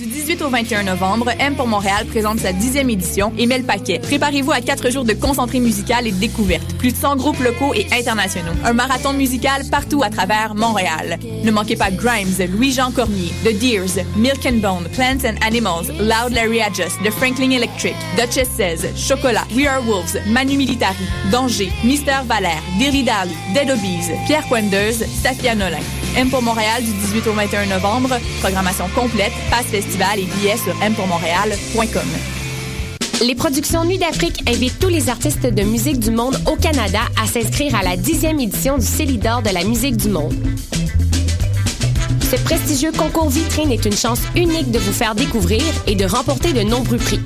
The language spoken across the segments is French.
Du 18 au 21 novembre, M pour Montréal présente sa dixième édition et met le paquet. Préparez-vous à quatre jours de concentré musical et de découverte. Plus de 100 groupes locaux et internationaux. Un marathon musical partout à travers Montréal. Ne manquez pas Grimes, Louis-Jean Cormier, The Deers, Milk and Bone, Plants and Animals, Loud Larry Adjust, The Franklin Electric, Duchess 16, Chocolat, We Are Wolves, Manu Militari, Danger, Mister Valère, Dilly Dead Obies, Pierre Poindeuse, Safia Nolin. M pour Montréal du 18 au 21 novembre. Programmation complète, passe festival et billets sur mpourmontréal.com. Les productions Nuit d'Afrique invitent tous les artistes de musique du monde au Canada à s'inscrire à la dixième édition du Célidor de la musique du monde. Ce prestigieux concours vitrine est une chance unique de vous faire découvrir et de remporter de nombreux prix.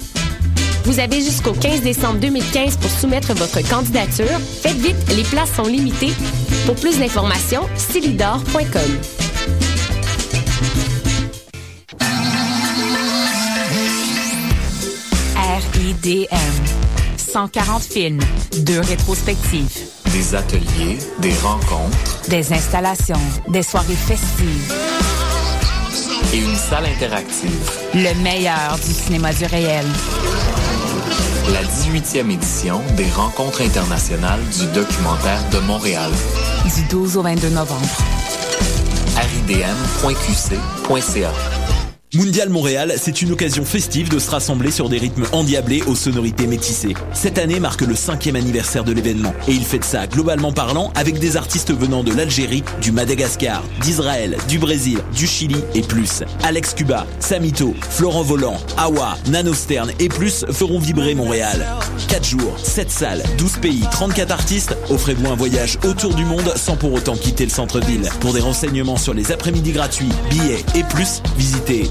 Vous avez jusqu'au 15 décembre 2015 pour soumettre votre candidature. Faites vite, les places sont limitées. Pour plus d'informations, célidor.com. RIDM. 140 films, deux rétrospectives, Des ateliers, des rencontres des installations, des soirées festives, et une salle interactive. le meilleur du cinéma du réel. La 18e édition des rencontres internationales du documentaire de Montréal. Du 12 au 22 novembre. ridm.qc.ca. Mondial Montréal, c'est une occasion festive de se rassembler sur des rythmes endiablés aux sonorités métissées. Cette année marque le cinquième anniversaire de l'événement et il fait de ça, globalement parlant, avec des artistes venant de l'Algérie, du Madagascar, d'Israël, du Brésil, du Chili et plus. Alex Cuba, Samito, Florent Volant, Awa, Nanostern et plus feront vibrer Montréal. 4 jours, 7 salles, 12 pays, 34 artistes, offrez-vous un voyage autour du monde sans pour autant quitter le centre-ville. Pour des renseignements sur les après-midi gratuits, billets et plus, visitez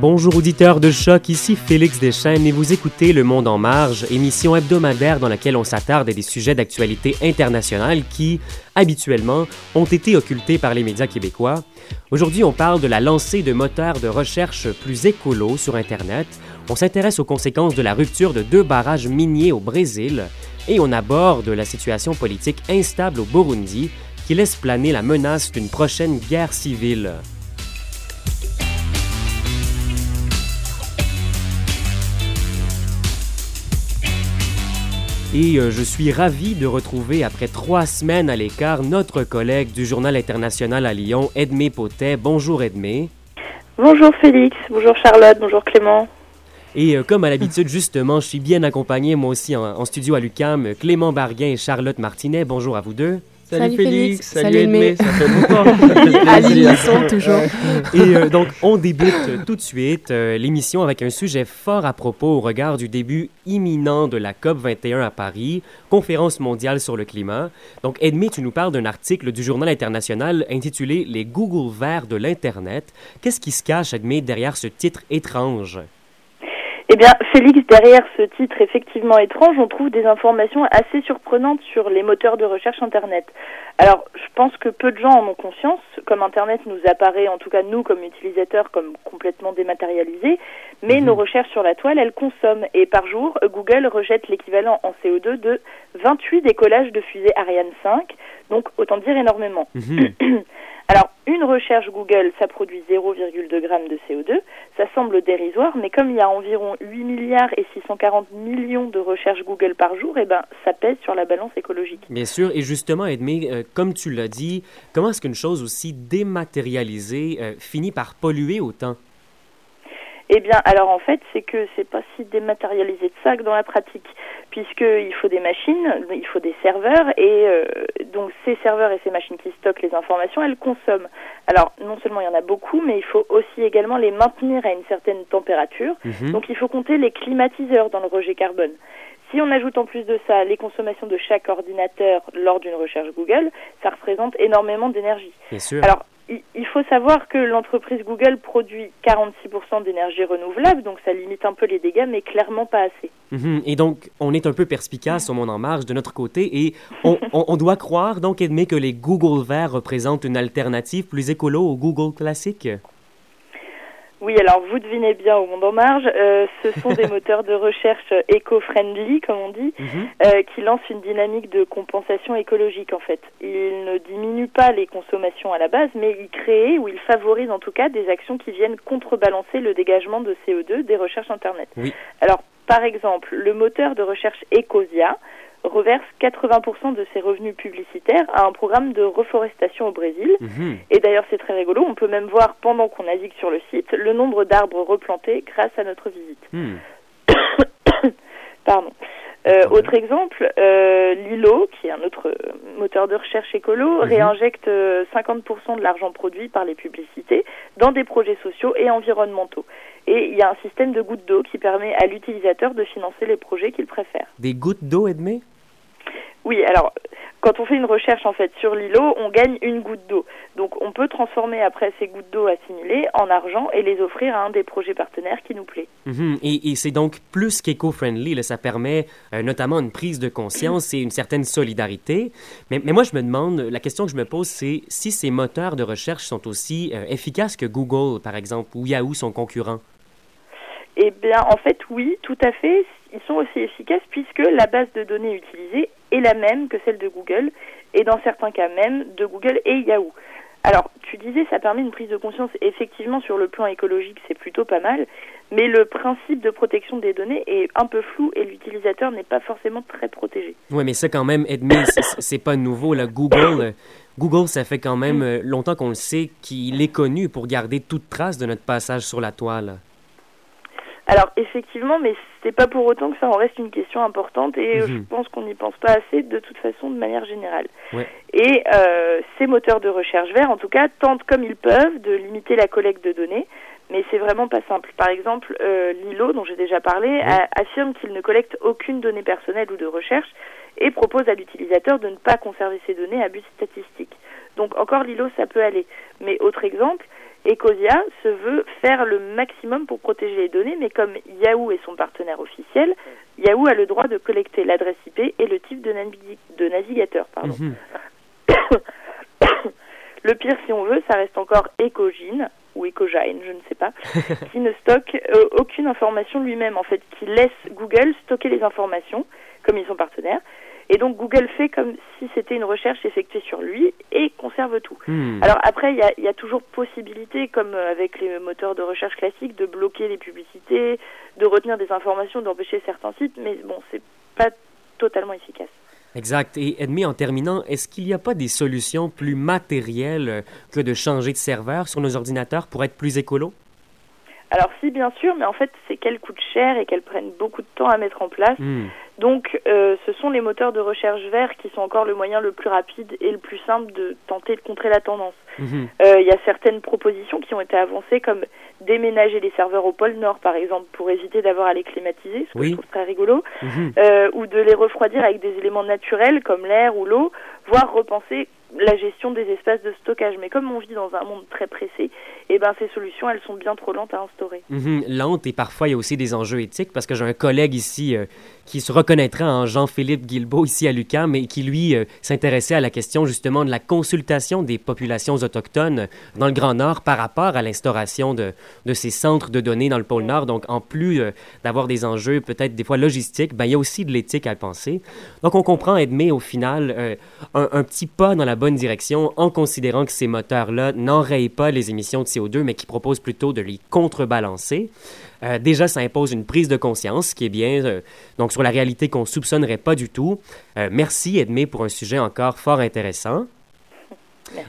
Bonjour auditeurs de choc, ici Félix Deschênes et vous écoutez Le Monde en Marge, émission hebdomadaire dans laquelle on s'attarde à des sujets d'actualité internationale qui, habituellement, ont été occultés par les médias québécois. Aujourd'hui, on parle de la lancée de moteurs de recherche plus écolos sur Internet. On s'intéresse aux conséquences de la rupture de deux barrages miniers au Brésil et on aborde la situation politique instable au Burundi qui laisse planer la menace d'une prochaine guerre civile. Et euh, je suis ravi de retrouver après trois semaines à l'écart notre collègue du Journal international à Lyon, Edmé Potet. Bonjour Edmé. Bonjour Félix, bonjour Charlotte, bonjour Clément. Et euh, comme à l'habitude, justement, je suis bien accompagné moi aussi en, en studio à l'UCAM, Clément Barguin et Charlotte Martinet. Bonjour à vous deux. Salut, Salut Félix, salut, salut Edmé, Edmé. ça fait longtemps. À l'émission, toujours. Et euh, donc, on débute tout de suite euh, l'émission avec un sujet fort à propos au regard du début imminent de la COP 21 à Paris, conférence mondiale sur le climat. Donc, Edmé, tu nous parles d'un article du Journal international intitulé Les Google verts de l'Internet. Qu'est-ce qui se cache, Edmé, derrière ce titre étrange? Eh bien, Félix, derrière ce titre effectivement étrange, on trouve des informations assez surprenantes sur les moteurs de recherche Internet. Alors, je pense que peu de gens en ont conscience, comme Internet nous apparaît, en tout cas nous comme utilisateurs, comme complètement dématérialisé, mais nos recherches sur la toile, elles consomment. Et par jour, Google rejette l'équivalent en CO2 de 28 décollages de fusée Ariane 5, donc autant dire énormément. Alors, une recherche Google, ça produit 0,2 g de CO2. Ça semble dérisoire, mais comme il y a environ 8 milliards et 640 millions de recherches Google par jour, eh ben, ça pèse sur la balance écologique. Bien sûr, et justement, Edmé, euh, comme tu l'as dit, comment est-ce qu'une chose aussi dématérialisée euh, finit par polluer autant? Eh bien, alors en fait, c'est que c'est pas si dématérialisé de ça que dans la pratique, puisqu'il faut des machines, il faut des serveurs, et euh, donc ces serveurs et ces machines qui stockent les informations, elles consomment. Alors, non seulement il y en a beaucoup, mais il faut aussi également les maintenir à une certaine température. Mhm. Donc, il faut compter les climatiseurs dans le rejet carbone. Si on ajoute en plus de ça les consommations de chaque ordinateur lors d'une recherche Google, ça représente énormément d'énergie. Bien sûr. Alors, il- faut savoir que l'entreprise Google produit 46% d'énergie renouvelable, donc ça limite un peu les dégâts, mais clairement pas assez. Mhm. Et donc, on est un peu perspicace au monde en marge de notre côté et on, on- on doit croire, donc, Edmé, que les Google Verts représentent une alternative plus écolo au Google classique? Oui, alors vous devinez bien au monde en marge, euh, ce sont des moteurs de recherche éco-friendly, comme on dit, Mhm. euh, qui lancent une dynamique de compensation écologique en fait. Ils ne diminuent pas les consommations à la base, mais ils créent ou ils favorisent en tout cas des actions qui viennent contrebalancer le dégagement de CO2 des recherches Internet. Oui. Alors, par exemple, le moteur de recherche Ecosia reverse 80% de ses revenus publicitaires à un programme de reforestation au Brésil. Mhm. Et d'ailleurs, c'est très rigolo. On peut même voir, pendant qu'on navigue sur le site, le nombre d'arbres replantés grâce à notre visite. Hmm. Pardon. Euh, autre exemple, euh, Lilo, qui est un autre euh, moteur de recherche écolo, Mhm. réinjecte euh, 50% de l'argent produit par les publicités dans des projets sociaux et environnementaux. Et il y a un système de gouttes d'eau qui permet à l'utilisateur de financer les projets qu'il préfère. Des gouttes d'eau, Edmé? Oui, alors quand on fait une recherche en fait sur l'îlot, on gagne une goutte d'eau. Donc on peut transformer après ces gouttes d'eau assimilées en argent et les offrir à un des projets partenaires qui nous plaît. Mhm. Et, et c'est donc plus qu'éco-friendly. Ça permet euh, notamment une prise de conscience et une certaine solidarité. Mais, mais moi, je me demande, la question que je me pose, c'est si ces moteurs de recherche sont aussi euh, efficaces que Google, par exemple, ou Yahoo, son concurrent. Eh bien, en fait, oui, tout à fait. Ils sont aussi efficaces puisque la base de données utilisée est la même que celle de Google et dans certains cas même de Google et Yahoo. Alors, tu disais, ça permet une prise de conscience. Effectivement, sur le plan écologique, c'est plutôt pas mal, mais le principe de protection des données est un peu flou et l'utilisateur n'est pas forcément très protégé. Oui, mais ça, quand même, Edmé, c'est- pas nouveau. Là. Google, Google, ça fait quand même euh, longtemps qu'on le sait qu'il est connu pour garder toute trace de notre passage sur la toile. Alors effectivement, mais c'est pas pour autant que ça en reste une question importante et euh, Mhm. je pense qu'on n'y pense pas assez de toute façon de manière générale. Ouais. Et euh, ces moteurs de recherche verts, en tout cas, tentent comme ils peuvent de limiter la collecte de données, mais c'est vraiment pas simple. Par exemple, euh, Lilo, dont j'ai déjà parlé, a- affirme qu'il ne collecte aucune donnée personnelle ou de recherche et propose à l'utilisateur de ne pas conserver ces données à but statistique. Donc encore Lilo, ça peut aller. Mais autre exemple, Ecosia se veut faire le maximum pour protéger les données, mais comme Yahoo est son partenaire officiel, Yahoo a le droit de collecter l'adresse IP et le type de, navi- de navigateur. Pardon. Mhm. Le pire, si on veut, ça reste encore Ecogine ou Ecogine, je ne sais pas, qui ne stocke euh, aucune information lui-même, en fait, qui laisse Google stocker les informations, comme ils sont partenaires. Et donc Google fait comme si c'était une recherche effectuée sur lui et conserve tout. Hmm. Alors après, il y a, il y a toujours possibilité, comme euh, avec les moteurs de recherche classiques, de bloquer les publicités, de retenir des informations, d'empêcher certains sites, mais bon, c'est pas totalement efficace. Exact. Et Edmé, en terminant, est-ce qu'il n'y a pas des solutions plus matérielles que de changer de serveur sur nos ordinateurs pour être plus écolo? Alors si, bien sûr, mais en fait, c'est qu'elles coûtent cher et qu'elles prennent beaucoup de temps à mettre en place. Hmm. Donc, euh, ce sont les moteurs de recherche verts qui sont encore le moyen le plus rapide et le plus simple de tenter de contrer la tendance. Mhm. Euh, Il y a certaines propositions qui ont été avancées, comme déménager les serveurs au pôle Nord, par exemple, pour éviter d'avoir à les climatiser, ce que Oui. je trouve très rigolo, Mhm. euh, ou de les refroidir avec des éléments naturels comme l'air ou l'eau, voire repenser la gestion des espaces de stockage. Mais comme on vit dans un monde très pressé, eh ben, ces solutions, elles sont bien trop lentes à instaurer. Mhm. Lente et parfois il y a aussi des enjeux éthiques parce que j'ai un collègue ici euh, qui se reconnaîtra en Jean-Philippe Guilbeault ici à l'UQAM et qui lui euh, s'intéressait à la question justement de la consultation des populations autochtones dans le Grand Nord par rapport à l'instauration de, de ces centres de données dans le pôle Nord. Donc en plus euh, d'avoir des enjeux peut-être des fois logistiques, ben, il y a aussi de l'éthique à penser. Donc on comprend Edmé au final un, un petit pas dans la bonne direction en considérant que ces moteurs-là n'enrayent pas les émissions de CO2 mais qui proposent plutôt de les contrebalancer. Euh, déjà, ça impose une prise de conscience, ce qui est bien, euh, donc sur la réalité qu'on soupçonnerait pas du tout. Euh, merci Edmé pour un sujet encore fort intéressant.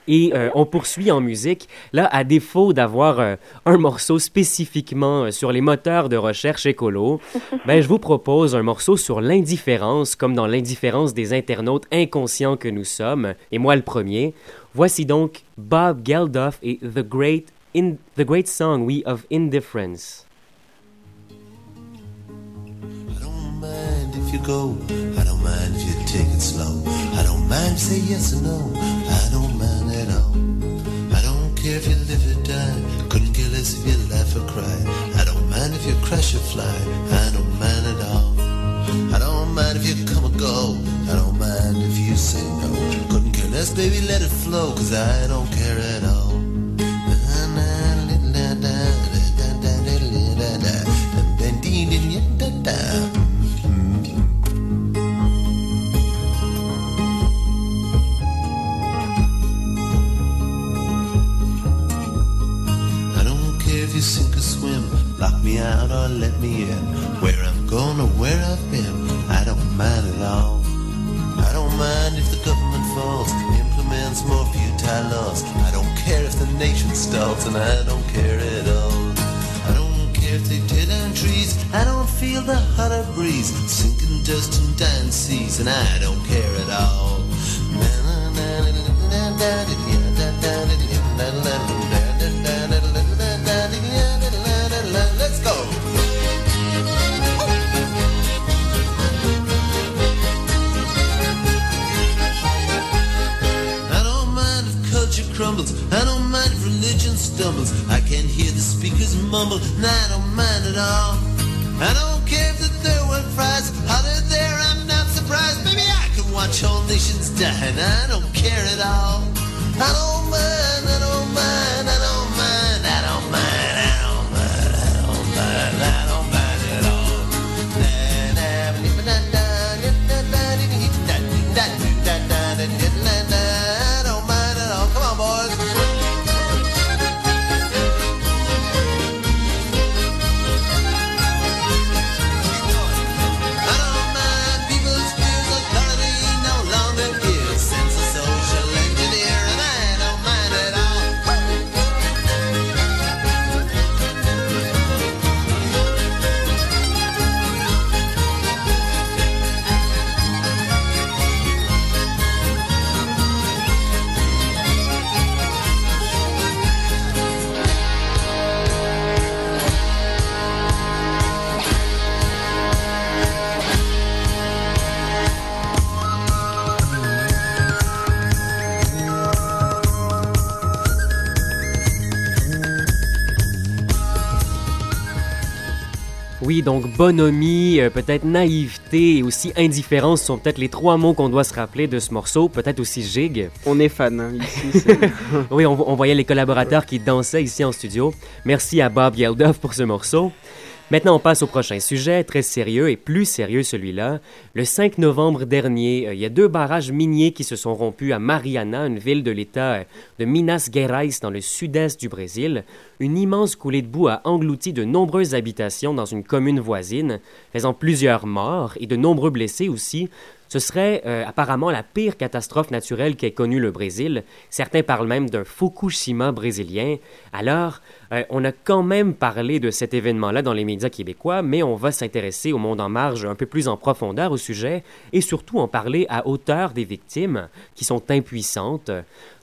Et euh, on poursuit en musique. Là, à défaut d'avoir euh, un morceau spécifiquement euh, sur les moteurs de recherche écolo, ben, je vous propose un morceau sur l'indifférence, comme dans l'indifférence des internautes inconscients que nous sommes, et moi le premier. Voici donc Bob Geldof et The Great, in, the great Song, We, of Indifference. I don't mind if you go. I don't mind if you take it slow. I don't mind if you say yes or no. Laugh or cry. I don't mind if you crash or fly. I don't mind at all. I don't mind if you come or go. I don't mind if you say no. Couldn't care less, baby, let it flow. Cause I don't care at all. I don't care at all. Let's go. I don't mind if culture crumbles. I don't mind if religion stumbles. I can hear the speakers mumble, and I don't mind at all. I don't care if the third watch whole nations die, and I don't care at all. I don't mind. I don't mind. I don't donc bonhomie, euh, peut-être naïveté et aussi indifférence sont peut-être les trois mots qu'on doit se rappeler de ce morceau, peut-être aussi gigue. On est fan hein, ici. Oui, on, on voyait les collaborateurs qui dansaient ici en studio. Merci à Bob Geldof pour ce morceau. Maintenant, on passe au prochain sujet, très sérieux et plus sérieux celui-là. Le 5 novembre dernier, euh, il y a deux barrages miniers qui se sont rompus à Mariana, une ville de l'État euh, de Minas Gerais dans le sud-est du Brésil. Une immense coulée de boue a englouti de nombreuses habitations dans une commune voisine, faisant plusieurs morts et de nombreux blessés aussi. Ce serait euh, apparemment la pire catastrophe naturelle qu'ait connue le Brésil. Certains parlent même d'un Fukushima brésilien. Alors, euh, on a quand même parlé de cet événement-là dans les médias québécois, mais on va s'intéresser au monde en marge un peu plus en profondeur au sujet et surtout en parler à hauteur des victimes qui sont impuissantes.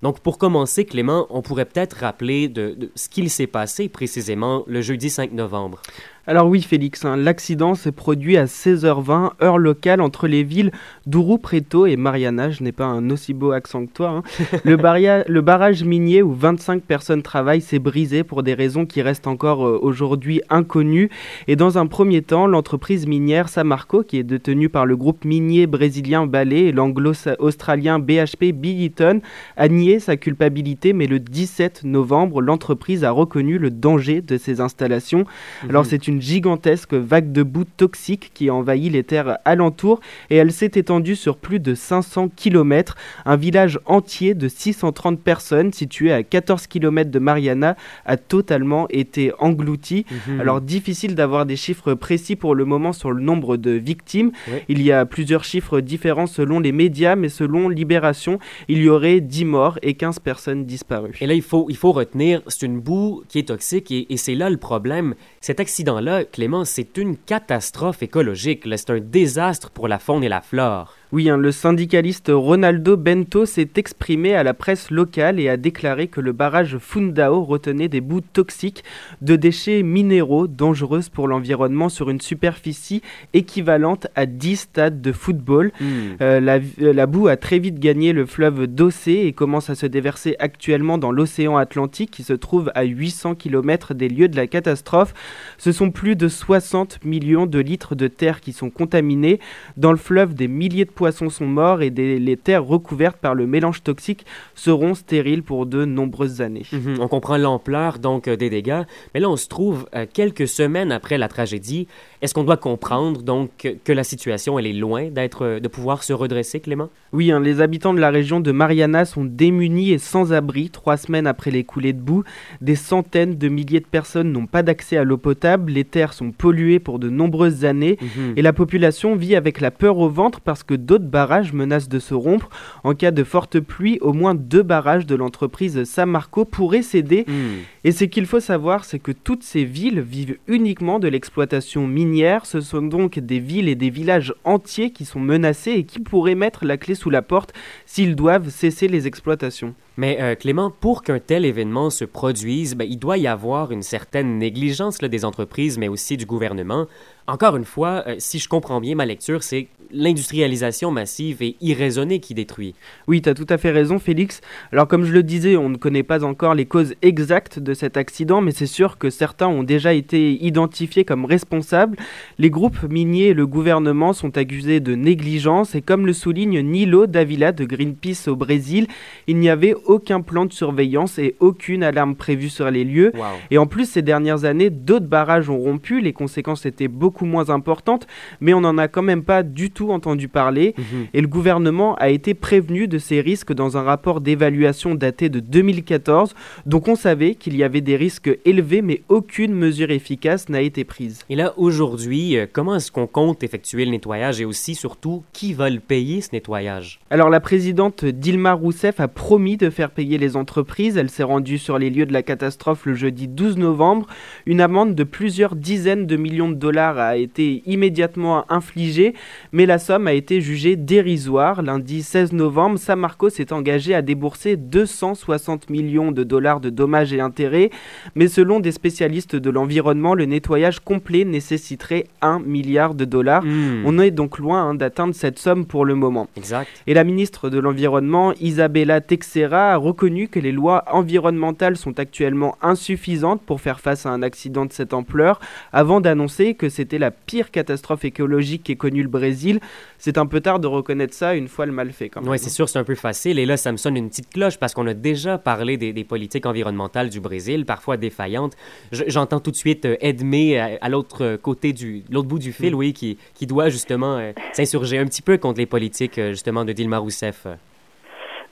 Donc, pour commencer, Clément, on pourrait peut-être rappeler de, de ce qu'il s'est passé précisément le jeudi 5 novembre. Alors oui, Félix, hein, l'accident s'est produit à 16h20, heure locale, entre les villes d'Ouro Preto et Mariana. Je n'ai pas un aussi beau accent que toi. hein. le, barrage minier où 25 personnes travaillent s'est brisé pour des raisons qui restent encore euh, aujourd'hui inconnues. Et dans un premier temps, l'entreprise minière Samarco, qui est détenue par le groupe minier brésilien Vale et l'anglo-australien BHP Billiton, a nié sa culpabilité, mais le 17 novembre, l'entreprise a reconnu le danger de ces installations. Alors c'est une gigantesque vague de boue toxique qui a envahi les terres alentours et elle s'est étendue sur plus de 500 km. Un village entier de 630 personnes situé à 14 km de Mariana a totalement été englouti. Mhm. Alors difficile d'avoir des chiffres précis pour le moment sur le nombre de victimes. Ouais. Il y a plusieurs chiffres différents selon les médias, mais selon Libération, il y aurait 10 morts et 15 personnes disparues. Et là, il faut, il faut retenir, c'est une boue qui est toxique et, et c'est là le problème. Cet accident-là, Clément, c'est une catastrophe écologique. C'est un désastre pour la faune et la flore. Oui, hein, le syndicaliste Ronaldo Bento s'est exprimé à la presse locale et a déclaré que le barrage Fundao retenait des bouts toxiques de déchets minéraux dangereux pour l'environnement sur une superficie équivalente à 10 stades de football. Hmm. Euh, la, euh, la boue a très vite gagné le fleuve Dossé et commence à se déverser actuellement dans l'océan Atlantique qui se trouve à 800 km des lieux de la catastrophe. Ce sont plus de 60 millions de litres de terre qui sont contaminés. Dans le fleuve, des milliers de poissons sont morts et des- les terres recouvertes par le mélange toxique seront stériles pour de nombreuses années. Mhm, On comprend l'ampleur donc euh, des dégâts, mais là on se trouve euh, quelques semaines après la tragédie. Est-ce qu'on doit comprendre donc que- la situation elle est loin d'être euh, de pouvoir se redresser, Clément? Oui, hein, les habitants de la région de Mariana sont démunis et sans abri trois semaines après les coulées de boue. Des centaines de milliers de personnes n'ont pas d'accès à l'eau potable, les terres sont polluées pour de nombreuses années Mhm. et la population vit avec la peur au ventre parce que d'autres barrages menacent de se rompre. En cas de forte pluie, au moins deux barrages de l'entreprise Samarco pourraient céder. Hmm. Et ce qu'il faut savoir, c'est que toutes ces villes vivent uniquement de l'exploitation minière. Ce sont donc des villes et des villages entiers qui sont menacés et qui pourraient mettre la clé sous la porte s'ils doivent cesser les exploitations. Mais euh, Clément, pour qu'un tel événement se produise, ben, il doit y avoir une certaine négligence des entreprises, mais aussi du gouvernement. Encore une fois, euh, si je comprends bien ma lecture, c'est l'industrialisation massive et irraisonnée qui détruit. Oui, tu as tout à fait raison, Félix. Alors, comme je le disais, on ne connaît pas encore les causes exactes de cet accident, mais c'est sûr que certains ont déjà été identifiés comme responsables. Les groupes miniers et le gouvernement sont accusés de négligence, et comme le souligne Nilo Davila de Greenpeace au Brésil, il n'y avait aucun plan de surveillance et aucune alarme prévue sur les lieux. Wow. Et en plus, ces dernières années, d'autres barrages ont rompu, les conséquences étaient beaucoup moins importantes, mais on n'en a quand même pas du tout entendu parler. Mhm. Et le gouvernement a été prévenu de ces risques dans un rapport d'évaluation daté de 2014. Donc on savait qu'il y avait des risques élevés, mais aucune mesure efficace n'a été prise. Et là, aujourd'hui, euh, comment est-ce qu'on compte effectuer le nettoyage et aussi, surtout, qui va le payer ce nettoyage? Alors la présidente Dilma Rousseff a promis de faire payer les entreprises. Elle s'est rendue sur les lieux de la catastrophe le jeudi 12 novembre. Une amende de plusieurs dizaines de millions de dollars a été immédiatement infligée, mais la somme a été jugée dérisoire. Lundi 16 novembre, Samarco s'est engagé à débourser 260 millions de dollars de dommages et intérêts, mais selon des spécialistes de l'environnement, le nettoyage complet nécessiterait 1 milliard de dollars. Hmm. On est donc loin hein, d'atteindre cette somme pour le moment. Exact. Et la ministre de l'Environnement, Isabella Texera, a reconnu que les lois environnementales sont actuellement insuffisantes pour faire face à un accident de cette ampleur, avant d'annoncer que c'était la pire catastrophe écologique qu'ait connue le Brésil. C'est un peu tard de reconnaître ça une fois le mal fait quand même. Oui, c'est sûr, c'est un peu facile. Et là, ça me sonne une petite cloche parce qu'on a déjà parlé des, des politiques environnementales du Brésil, parfois défaillantes. Je- J'entends tout de suite euh, Edmé à, à l'autre euh, côté du, l'autre bout du fil, oui, qui, qui doit justement euh, s'insurger un petit peu contre les politiques euh, justement de Dilma Rousseff.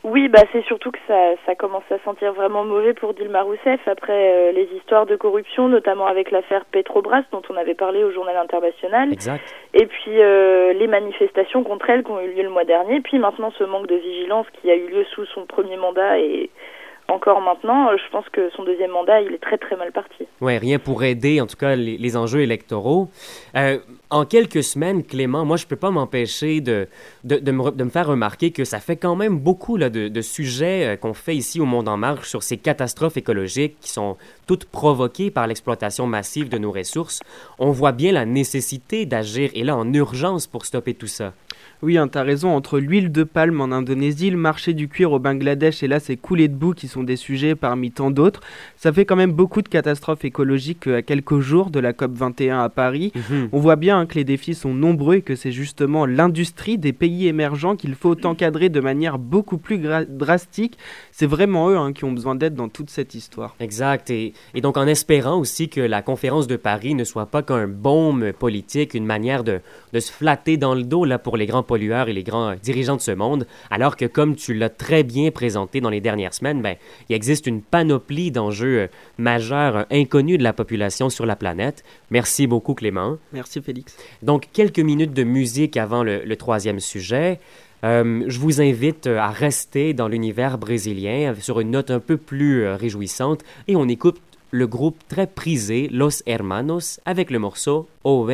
Oui, bah c'est surtout que ça, ça commence à sentir vraiment mauvais pour Dilma Rousseff après euh, les histoires de corruption, notamment avec l'affaire Petrobras dont on avait parlé au journal international, Exact. et puis euh, les manifestations contre elle qui ont eu lieu le mois dernier, puis maintenant ce manque de vigilance qui a eu lieu sous son premier mandat et encore maintenant, euh, je pense que son deuxième mandat, il est très très mal parti. Ouais, rien pour aider, en tout cas, les, enjeux électoraux. Euh, en quelques semaines, Clément, moi, je peux pas m'empêcher de, de me faire remarquer que ça fait quand même beaucoup là, de, de sujets euh, qu'on fait ici au Monde en Marche sur ces catastrophes écologiques qui sont toutes provoquées par l'exploitation massive de nos ressources. On voit bien la nécessité d'agir, et là, en urgence, pour stopper tout ça. Oui, hein, t'as raison, entre l'huile de palme en Indonésie, le marché du cuir au Bangladesh et là ces coulées de boue qui sont des sujets parmi tant d'autres, ça fait quand même beaucoup de catastrophes écologiques euh, à quelques jours de la COP21 à Paris. Mhm. On voit bien hein, que les défis sont nombreux et que c'est justement l'industrie des pays émergents qu'il faut encadrer de manière beaucoup plus drastique. C'est vraiment eux hein, qui ont besoin d'aide dans toute cette histoire. Exact. Et, et donc, en espérant aussi que la conférence de Paris ne soit pas qu'un baume politique, une manière de, de se flatter dans le dos là, pour les grands pollueurs et les grands euh, dirigeants de ce monde, alors que, comme tu l'as très bien présenté dans les dernières semaines, ben, il existe une panoplie d'enjeux euh, majeurs euh, inconnus de la population sur la planète. Merci beaucoup, Clément. Merci Félix. Donc, quelques minutes de musique avant le, le troisième sujet. Euh, je vous invite à rester dans l'univers brésilien sur une note un peu plus réjouissante et on écoute le groupe très prisé Los Hermanos avec le morceau O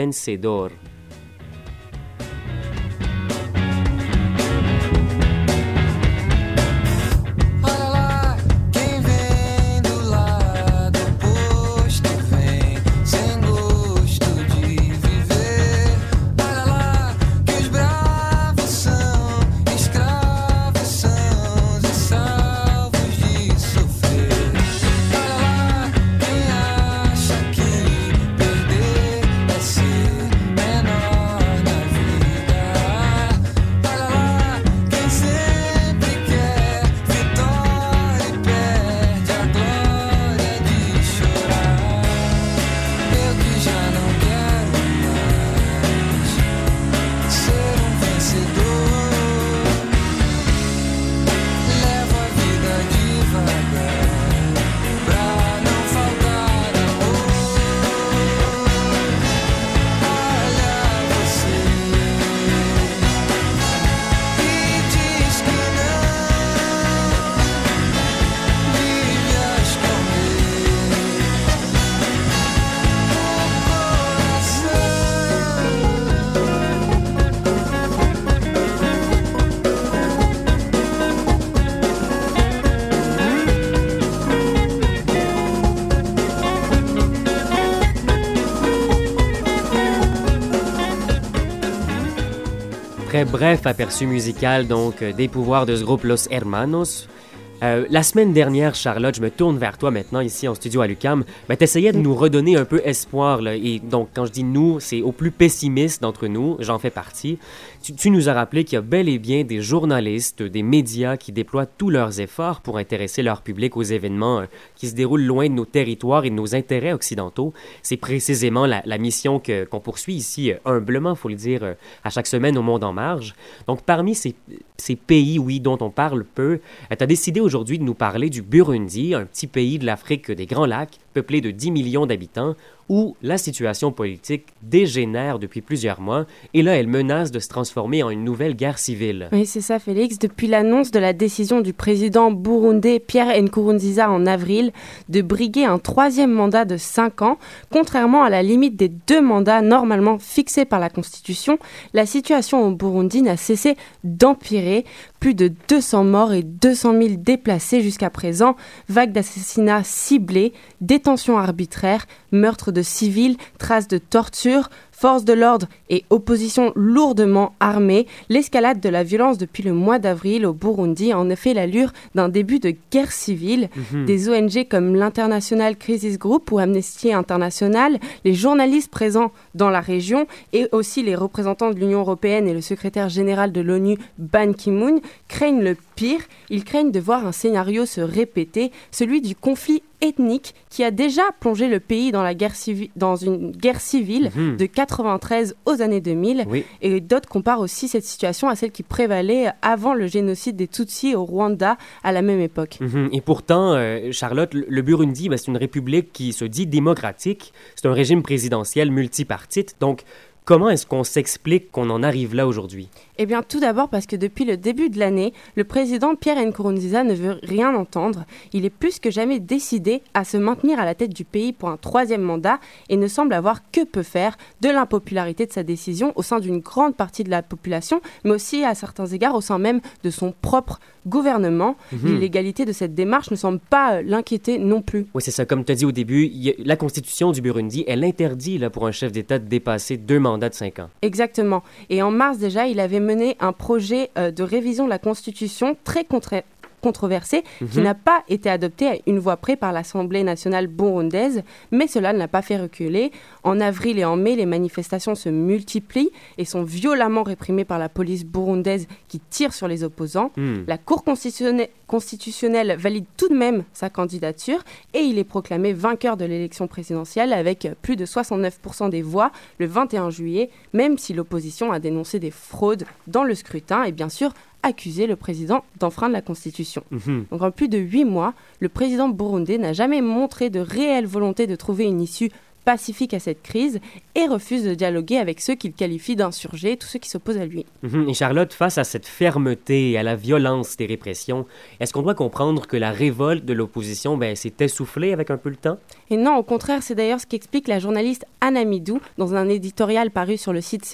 bref aperçu musical donc euh, des pouvoirs de ce groupe Los Hermanos. Euh, la semaine dernière, Charlotte, je me tourne vers toi maintenant ici en studio à l'UCAM. Ben, tu essayais de nous redonner un peu espoir. Là, et donc, quand je dis nous, c'est au plus pessimiste d'entre nous. J'en fais partie. Tu, nous as rappelé qu'il y a bel et bien des journalistes, des médias qui déploient tous leurs efforts pour intéresser leur public aux événements euh, qui se déroulent loin de nos territoires et de nos intérêts occidentaux. C'est précisément la, la mission que- qu'on poursuit ici, euh, humblement, faut le dire, euh, à chaque semaine au Monde en Marge. Donc, parmi ces, ces pays, oui, dont on parle peu, tu as décidé aujourd'hui de nous parler du Burundi, un petit pays de l'Afrique des Grands Lacs, peuplé de 10 millions d'habitants, où la situation politique dégénère depuis plusieurs mois, et là, elle menace de se transformer en une nouvelle guerre civile. Oui, c'est ça, Félix. Depuis l'annonce de la décision du président burundais Pierre Nkurunziza en avril de briguer un troisième mandat de cinq ans, contrairement à la limite des deux mandats normalement fixés par la Constitution, la situation au Burundi n'a cessé d'empirer. Plus de 200 morts et 200 000 déplacés jusqu'à présent, vagues d'assassinats ciblés, détentions arbitraires, meurtres de civils, traces de torture, forces de l'ordre et opposition lourdement armée, l'escalade de la violence depuis le mois d'avril au Burundi a en effet l'allure d'un début de guerre civile. Mhm. Des ONG comme l'International Crisis Group ou Amnesty International, les journalistes présents dans la région et aussi les représentants de l'Union européenne et le secrétaire général de l'ONU Ban Ki-moon craignent le pire. Ils craignent de voir un scénario se répéter, celui du conflit ethnique qui a déjà plongé le pays dans, la guerre dans une guerre civile Mhm. de 93 aux années 2000. Oui. Et d'autres comparent aussi cette situation à celle qui prévalait avant le génocide des Tutsis au Rwanda à la même époque. Mhm. Et pourtant, euh, Charlotte, le le Burundi, ben, c'est une république qui se dit démocratique. C'est un régime présidentiel multipartite. Donc, comment est-ce qu'on s'explique qu'on en arrive là aujourd'hui? Eh bien, tout d'abord parce que depuis le début de l'année, le président Pierre Nkurunziza ne veut rien entendre. Il est plus que jamais décidé à se maintenir à la tête du pays pour un troisième mandat et ne semble avoir que peu faire de l'impopularité de sa décision au sein d'une grande partie de la population, mais aussi à certains égards au sein même de son propre gouvernement. Mhm. L'illégalité de cette démarche ne semble pas euh, l'inquiéter non plus. Oui, c'est ça. Comme tu as dit au début, a- la constitution du Burundi, elle interdit là, pour un chef d'État de dépasser deux mandats de cinq ans. Exactement. Et en mars déjà, il avait mené un projet euh, de révision de la Constitution très controversé qui Mhm. n'a pas été adopté à une voix près par l'Assemblée nationale burundaise, mais cela ne l'a pas fait reculer. En avril et en mai, les manifestations se multiplient et sont violemment réprimées par la police burundaise qui tire sur les opposants. Hmm. La Cour constitutionnelle, constitutionnelle valide tout de même sa candidature et il est proclamé vainqueur de l'élection présidentielle avec plus de 69% des voix le 21 juillet, même si l'opposition a dénoncé des fraudes dans le scrutin et bien sûr accusé le président d'enfreindre la Constitution. Mhm. Donc en plus de huit mois, le président burundais n'a jamais montré de réelle volonté de trouver une issue pacifique à cette crise et refuse de dialoguer avec ceux qu'il qualifie d'insurgés, tous ceux qui s'opposent à lui. Mhm. Et Charlotte, face à cette fermeté et à la violence des répressions, est-ce qu'on doit comprendre que la révolte de l'opposition ben, s'est essoufflée avec un peu le temps? Et non, au contraire, c'est d'ailleurs ce qu'explique la journaliste Anna Midou dans un éditorial paru sur le site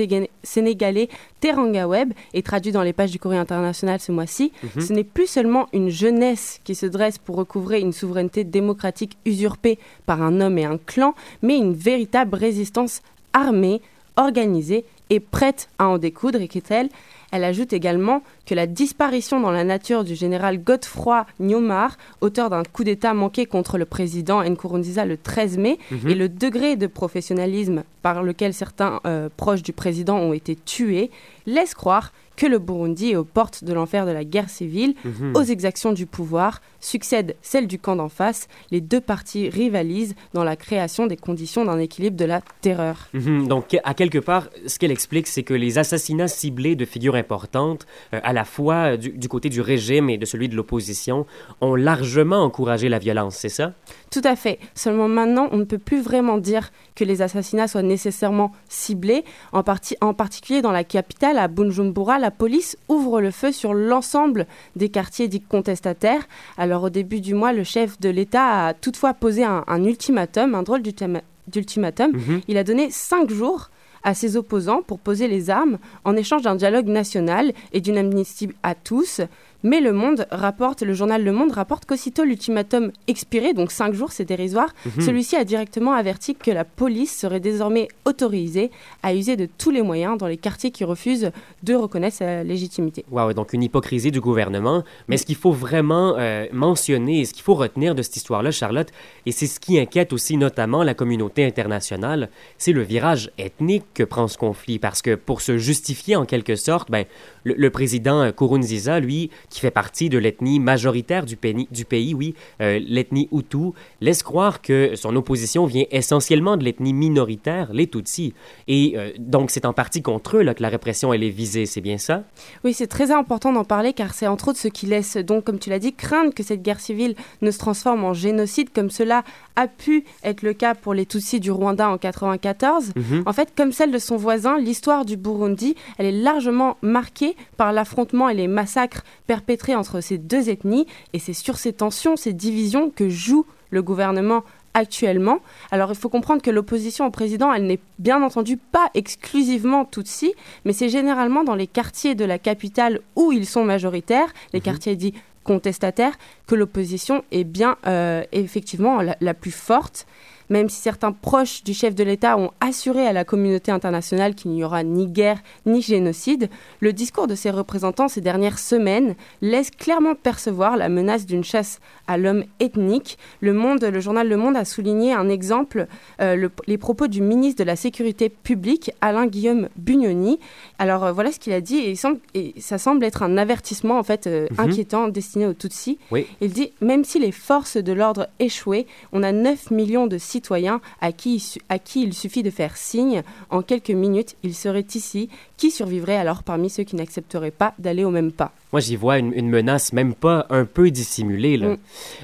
sénégalais Teranga Web et traduit dans les pages du Courrier international ce mois-ci. Mhm. Ce n'est plus seulement une jeunesse qui se dresse pour recouvrer une souveraineté démocratique usurpée par un homme et un clan, mais une véritable résistance armée, organisée et prête à en découdre, écrit-elle. Elle ajoute également que la disparition dans la nature du général Godefroy Nyomar, auteur d'un coup d'État manqué contre le président Nkurunziza le 13 mai, Mhm. et le degré de professionnalisme par lequel certains euh, proches du président ont été tués, laisse croire que le Burundi est aux portes de l'enfer de la guerre civile, Mhm. aux exactions du pouvoir, succède celle du camp d'en face, les deux parties rivalisent dans la création des conditions d'un équilibre de la terreur. Mhm. Donc, à quelque part, ce qu'elle explique, c'est que les assassinats ciblés de figures importantes, euh, à la fois du, du côté du régime et de celui de l'opposition, ont largement encouragé la violence, c'est ça? Tout à fait. Seulement maintenant, on ne peut plus vraiment dire que les assassinats soient nécessairement ciblés. En, partie, en particulier dans la capitale, à Bujumbura, la police ouvre le feu sur l'ensemble des quartiers dits contestataires. Alors au début du mois, le chef de l'État a toutefois posé un, un ultimatum, un drôle d'ultima- d'ultimatum. Mhm. Il a donné cinq jours à ses opposants pour poser les armes en échange d'un dialogue national et d'une amnistie à tous. Mais le Monde rapporte, le journal Le Monde rapporte qu'aussitôt l'ultimatum expiré, donc cinq jours, c'est dérisoire, Mhm. celui-ci a directement averti que la police serait désormais autorisée à user de tous les moyens dans les quartiers qui refusent de reconnaître sa légitimité. Wow, donc une hypocrisie du gouvernement. Mais ce qu'il faut vraiment euh, mentionner, ce qu'il faut retenir de cette histoire-là, Charlotte, et c'est ce qui inquiète aussi notamment la communauté internationale, c'est le virage ethnique que prend ce conflit. Parce que pour se justifier en quelque sorte, ben, le, le président euh, Nkurunziza, lui, qui fait partie de l'ethnie majoritaire du pays, du pays oui, euh, l'ethnie Hutu, laisse croire que son opposition vient essentiellement de l'ethnie minoritaire, les Tutsis. Et euh, donc c'est en partie contre eux là, que la répression elle est visée, c'est bien ça? Oui, c'est très important d'en parler car c'est entre autres ce qui laisse donc, comme tu l'as dit, craindre que cette guerre civile ne se transforme en génocide comme cela a pu être le cas pour les Tutsis du Rwanda en 94. Mhm. En fait, comme celle de son voisin, l'histoire du Burundi, elle est largement marquée par l'affrontement et les massacres perpétrés entre ces deux ethnies et c'est sur ces tensions, ces divisions que joue le gouvernement actuellement. Alors il faut comprendre que l'opposition au président, elle n'est bien entendu pas exclusivement Tutsi, mais c'est généralement dans les quartiers de la capitale où ils sont majoritaires, les quartiers dits contestataires, que l'opposition est bien euh, effectivement la, la plus forte. Même si certains proches du chef de l'État ont assuré à la communauté internationale qu'il n'y aura ni guerre ni génocide, le discours de ses représentants ces dernières semaines laisse clairement percevoir la menace d'une chasse à l'homme ethnique. Le, journal Le Monde a souligné un exemple, euh, le- les propos du ministre de la Sécurité publique, Alain Guillaume Bugnoni. Alors euh, voilà ce qu'il a dit et, il semble- et ça semble être un avertissement en fait euh, Mhm. inquiétant destiné aux Tutsis. Oui. Il dit même si les forces de l'ordre échouaient, on a 9 millions de citoyens à qui, à qui il suffit de faire signe. En quelques minutes, ils seraient ici. Qui survivrait alors parmi ceux qui n'accepteraient pas d'aller au même pas? Moi, j'y vois une, une menace même pas un peu dissimulée. Là. Mm.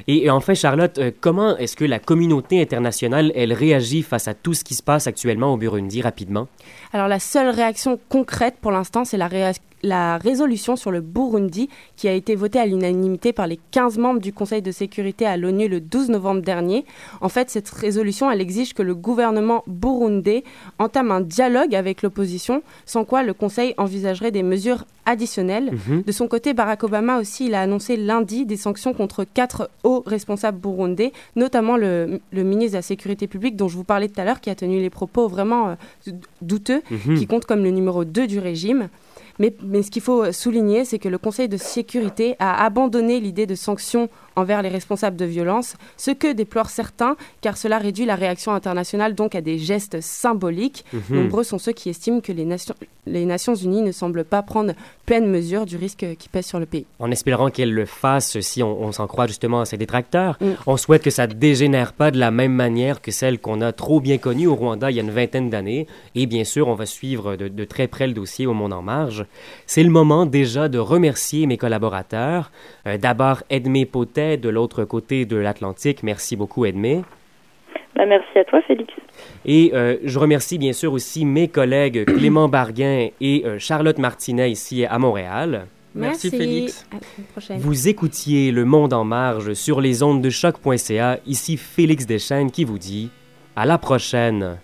Et, et enfin, Charlotte, euh, comment est-ce que la communauté internationale, elle réagit face à tout ce qui se passe actuellement au Burundi rapidement? Alors la seule réaction concrète pour l'instant, c'est la, réa- la résolution sur le Burundi qui a été votée à l'unanimité par les 15 membres du Conseil de sécurité à l'ONU le 12 novembre dernier. En fait, cette résolution, elle exige que le gouvernement burundais entame un dialogue avec l'opposition, sans quoi le Conseil envisagerait des mesures additionnelles. Mhm. De son côté, Barack Obama aussi, il a annoncé lundi des sanctions contre quatre hauts responsables burundais, notamment le, le ministre de la Sécurité publique dont je vous parlais tout à l'heure, qui a tenu les propos vraiment euh, douteux, Mhm. qui compte comme le numéro 2 du régime. Mais, ce qu'il faut souligner, c'est que le Conseil de sécurité a abandonné l'idée de sanctions envers les responsables de violence, ce que déplorent certains, car cela réduit la réaction internationale donc à des gestes symboliques. Mhm. Nombreux sont ceux qui estiment que les Nations, les Nations Unies ne semblent pas prendre pleine mesure du risque qui pèse sur le pays. En espérant qu'elle le fasse si on, on s'en croit justement à ses détracteurs. Mm. On souhaite que ça ne dégénère pas de la même manière que celle qu'on a trop bien connue au Rwanda il y a une vingtaine d'années. Et bien sûr, on va suivre de, de très près le dossier au Monde en Marge. C'est le moment déjà de remercier mes collaborateurs. Euh, D'abord, Edmé Potet de l'autre côté de l'Atlantique. Merci beaucoup, Edmé. Bah, merci à toi, Félix. Et euh, je remercie bien sûr aussi mes collègues Clément Barguin et euh, Charlotte Martinet ici à Montréal. Merci, Félix. À prochaine. Vous écoutiez Le Monde en marge sur les ondes de choc.ca. Ici Félix Deschênes qui vous dit à la prochaine.